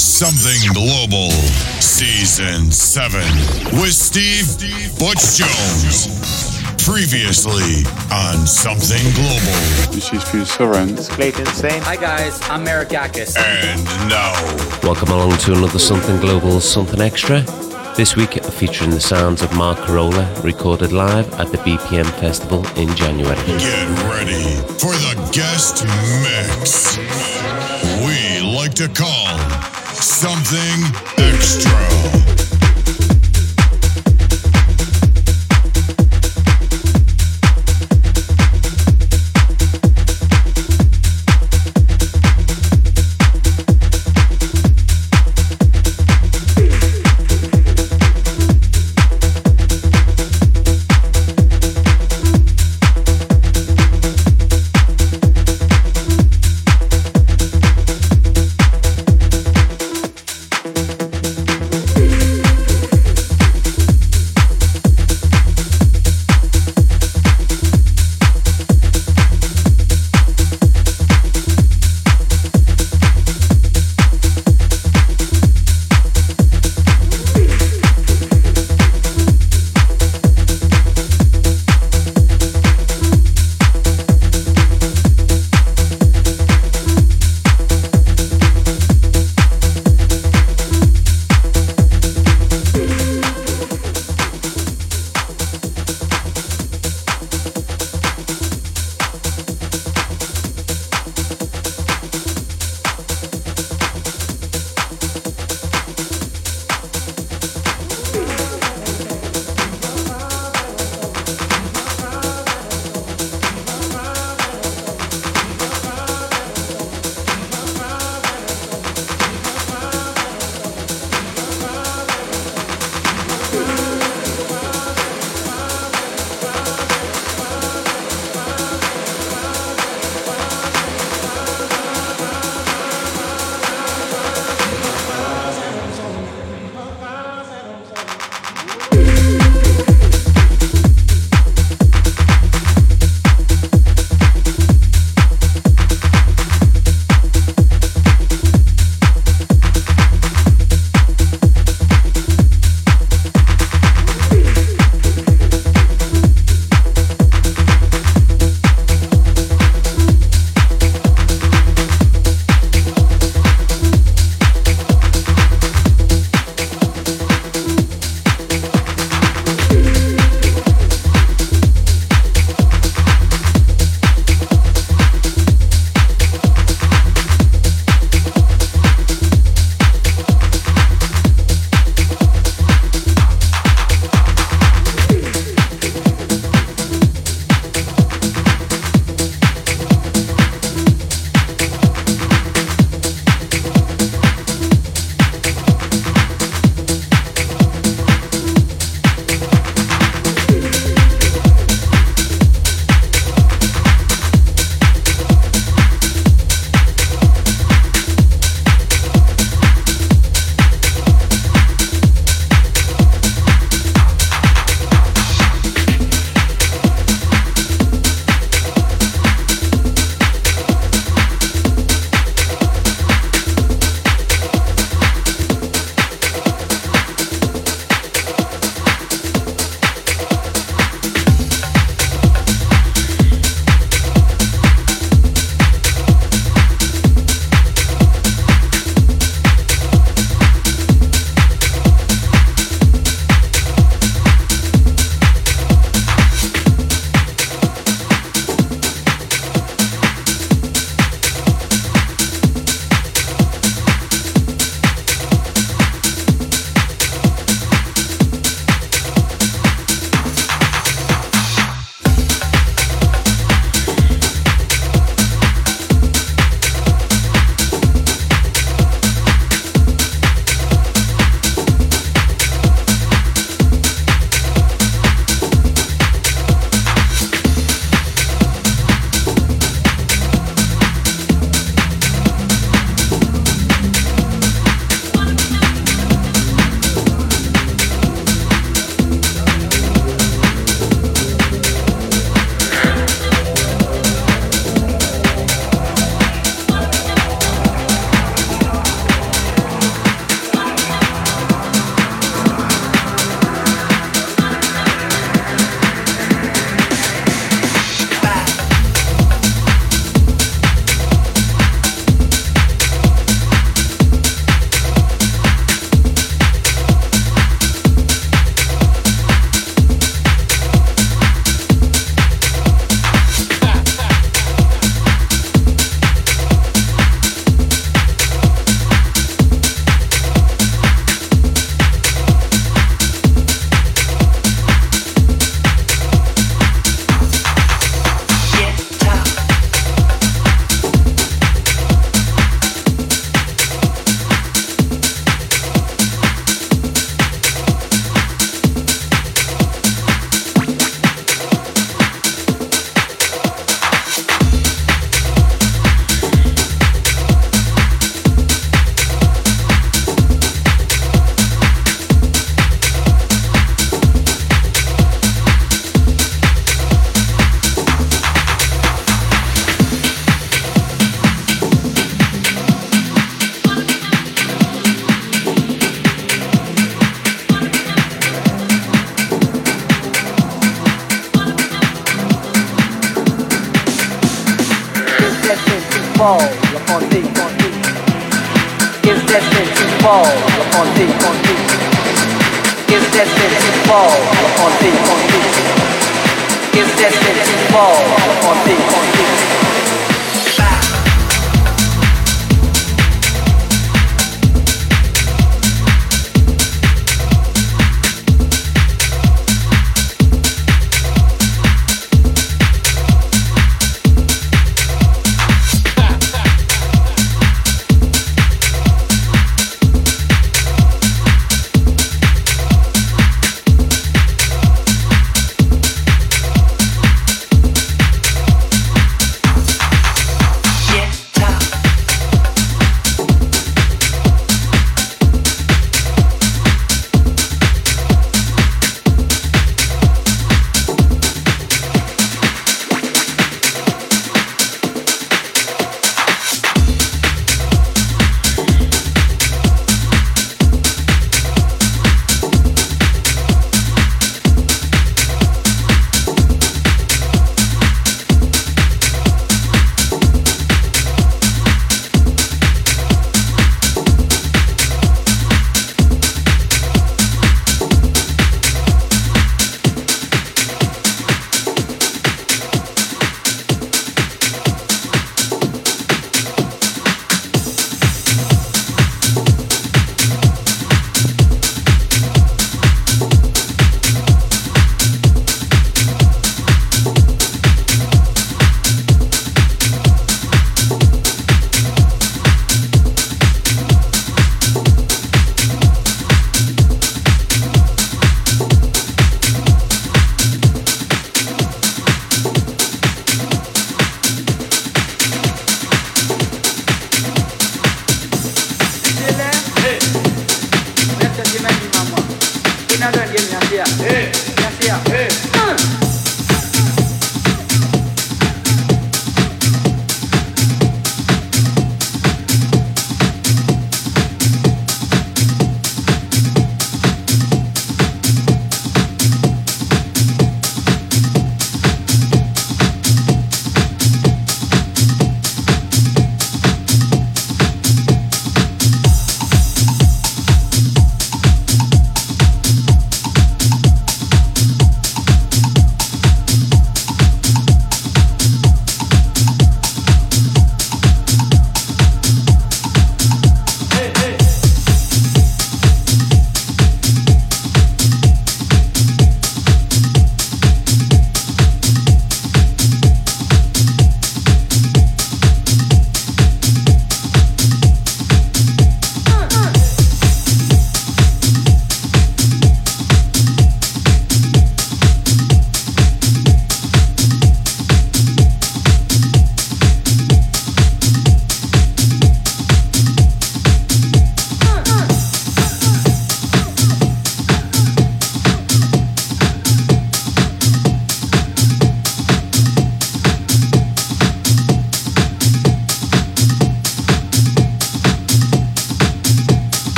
Something Global, Season 7, with Steve Butch Jones. Previously on Something Global. This is Phil Soren. This is Clayton Sane. Hi guys, I'm Merakakis. And now, Welcome along to another Something Global, Something Extra. This week featuring the sounds of Marco Carola, recorded live at the BPM Festival in January. get ready for the guest mix. Like to call Something Extra.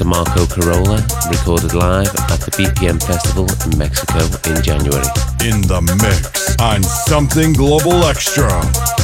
To Marco Carola, recorded live at the BPM Festival in Mexico in January. In the mix on Something Global Extra.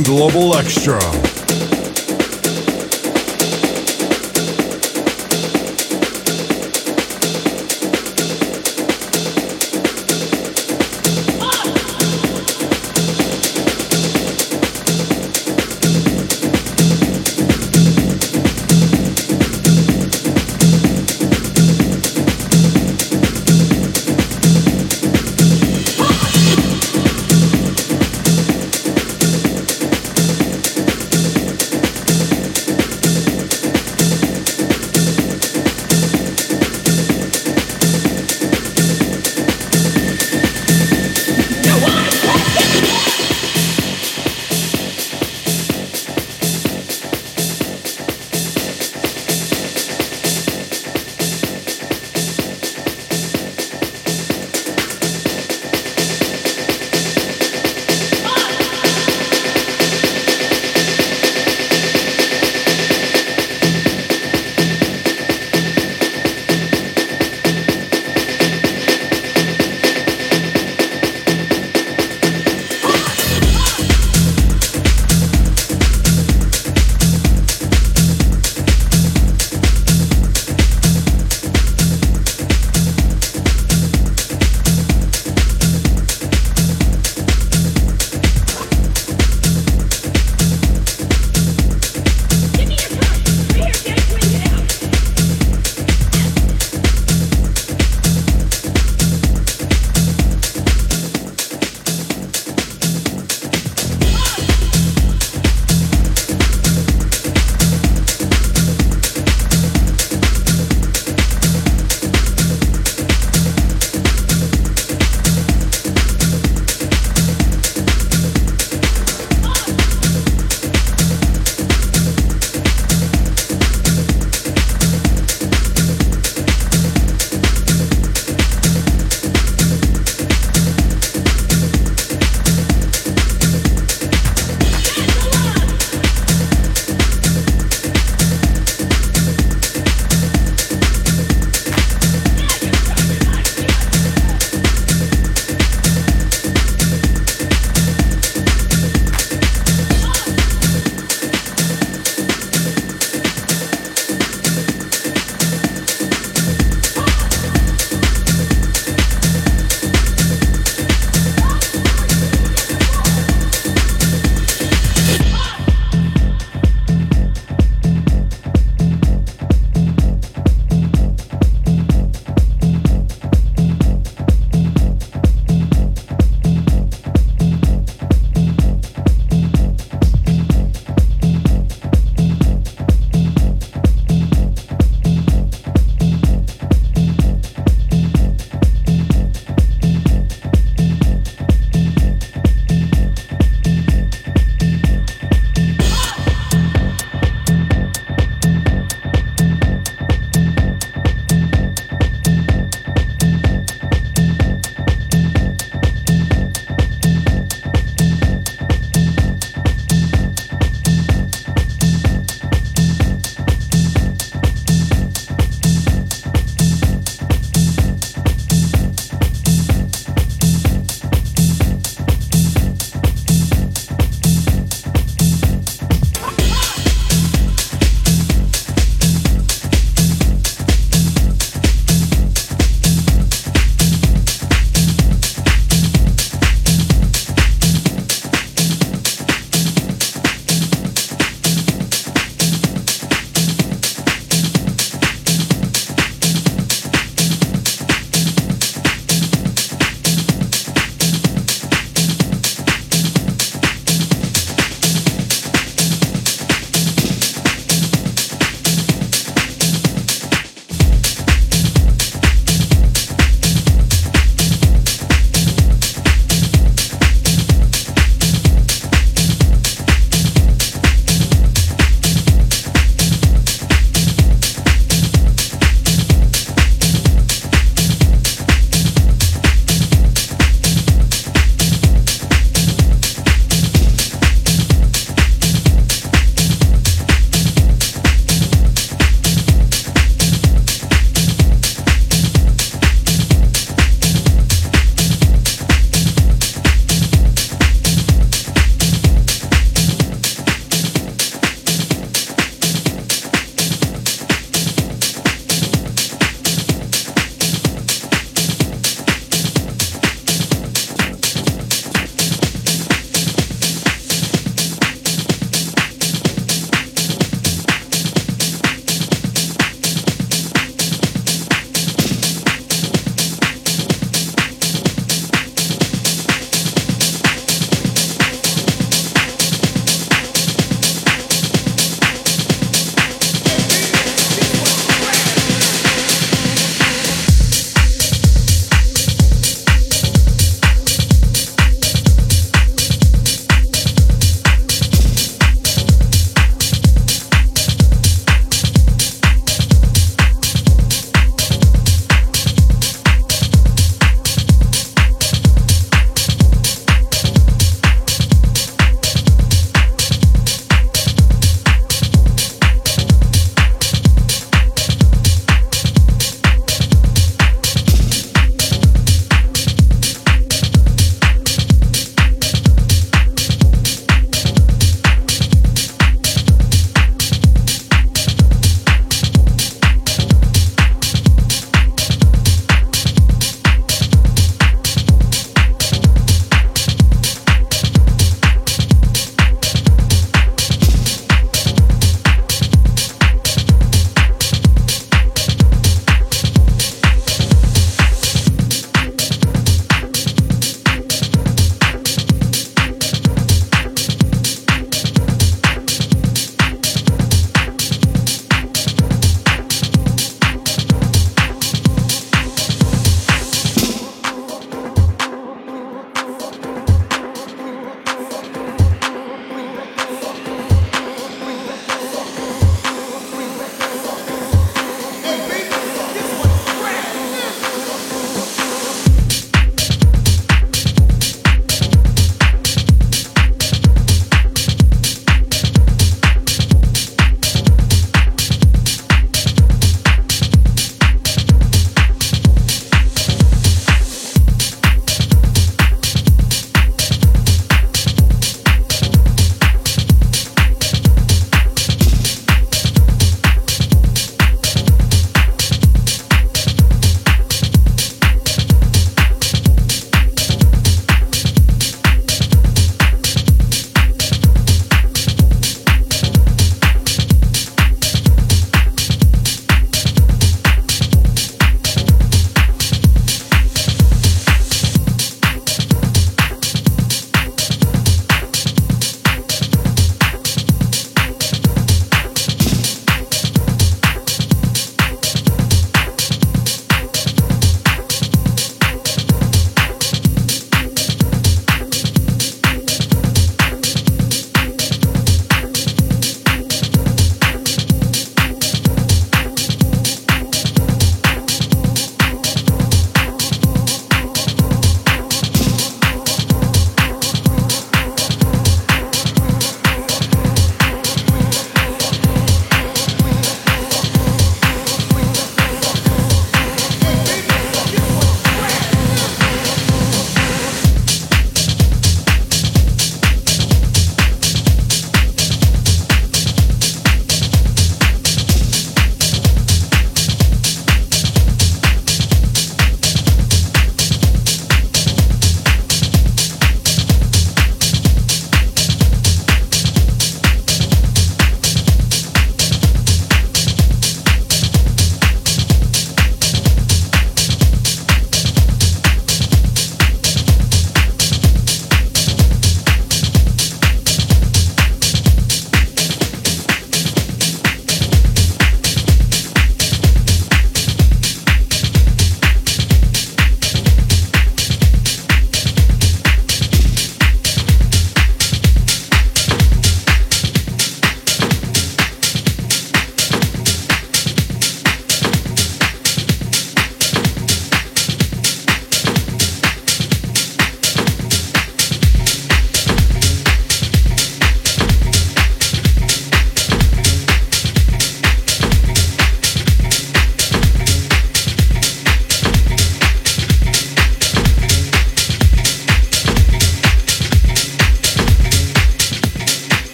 Global Extra.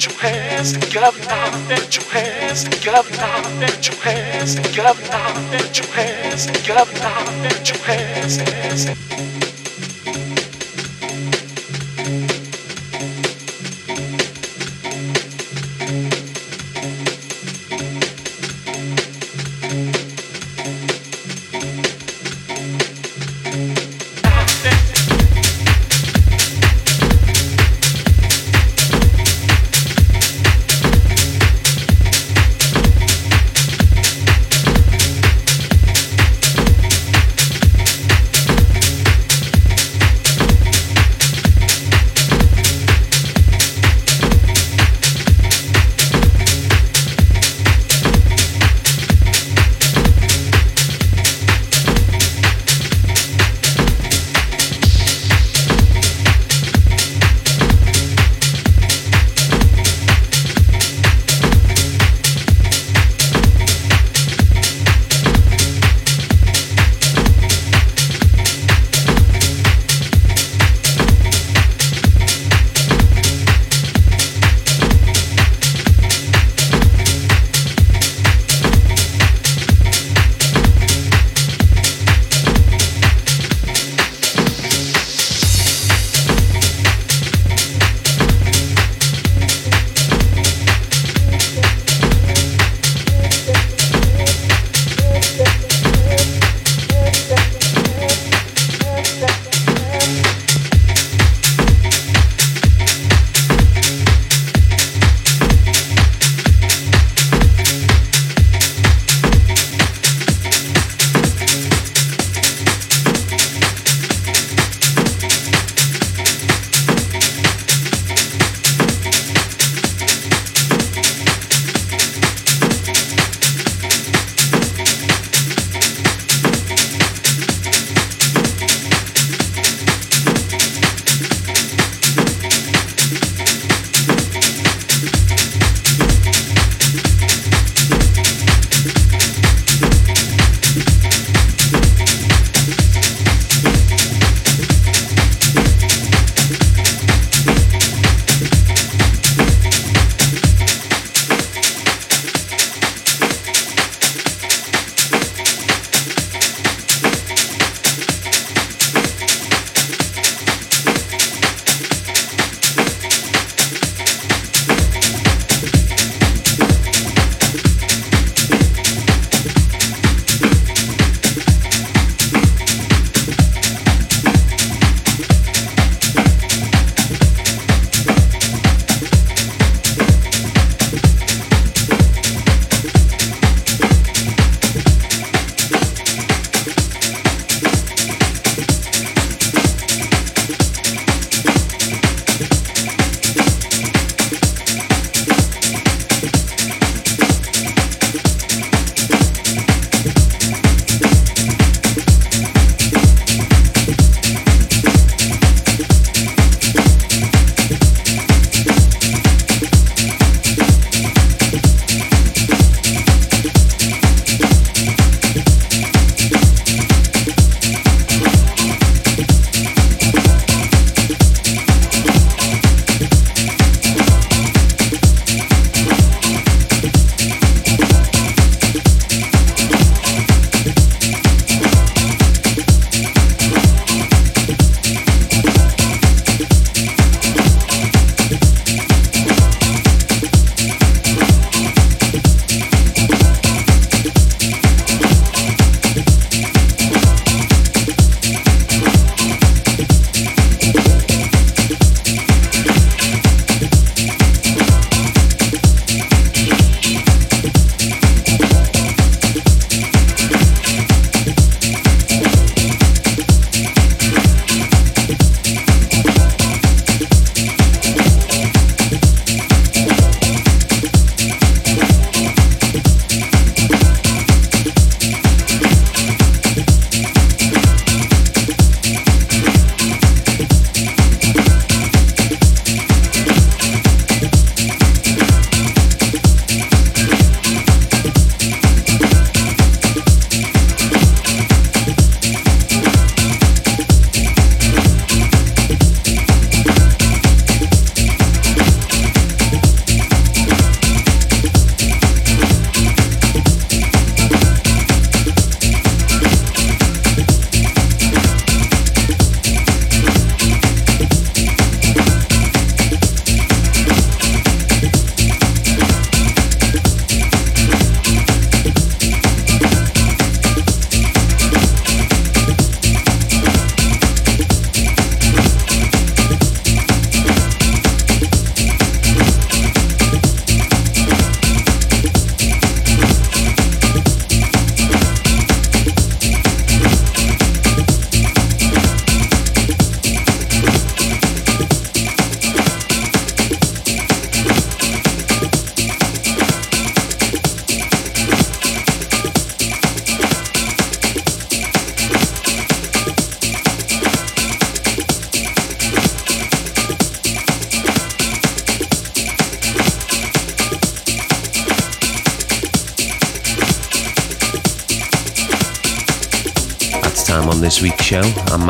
put your hands together now, put your hands together now, put your hands together now, put your hands together now, put your hands together now.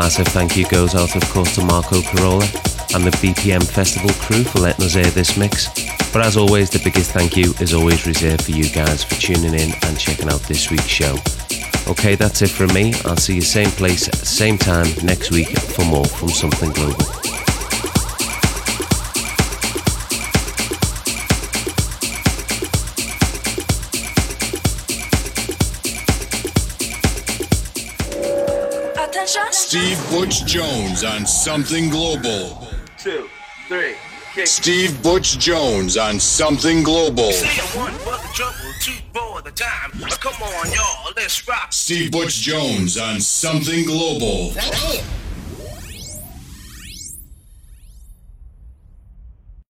Massive thank you goes out, of course, to Marco Carola and the BPM Festival crew for letting us air this mix. But as always, the biggest thank you is always reserved for you guys for tuning in and checking out this week's show. Okay, that's it from me. I'll see you same place, same time next week for more from Something Global. Steve Butch Jones on Something Global. Two, three, kick. Steve Butch Jones on Something Global. One for the trouble, two for the time. Come on, y'all, let's rock. Steve Butch Jones on Something Global. Damn.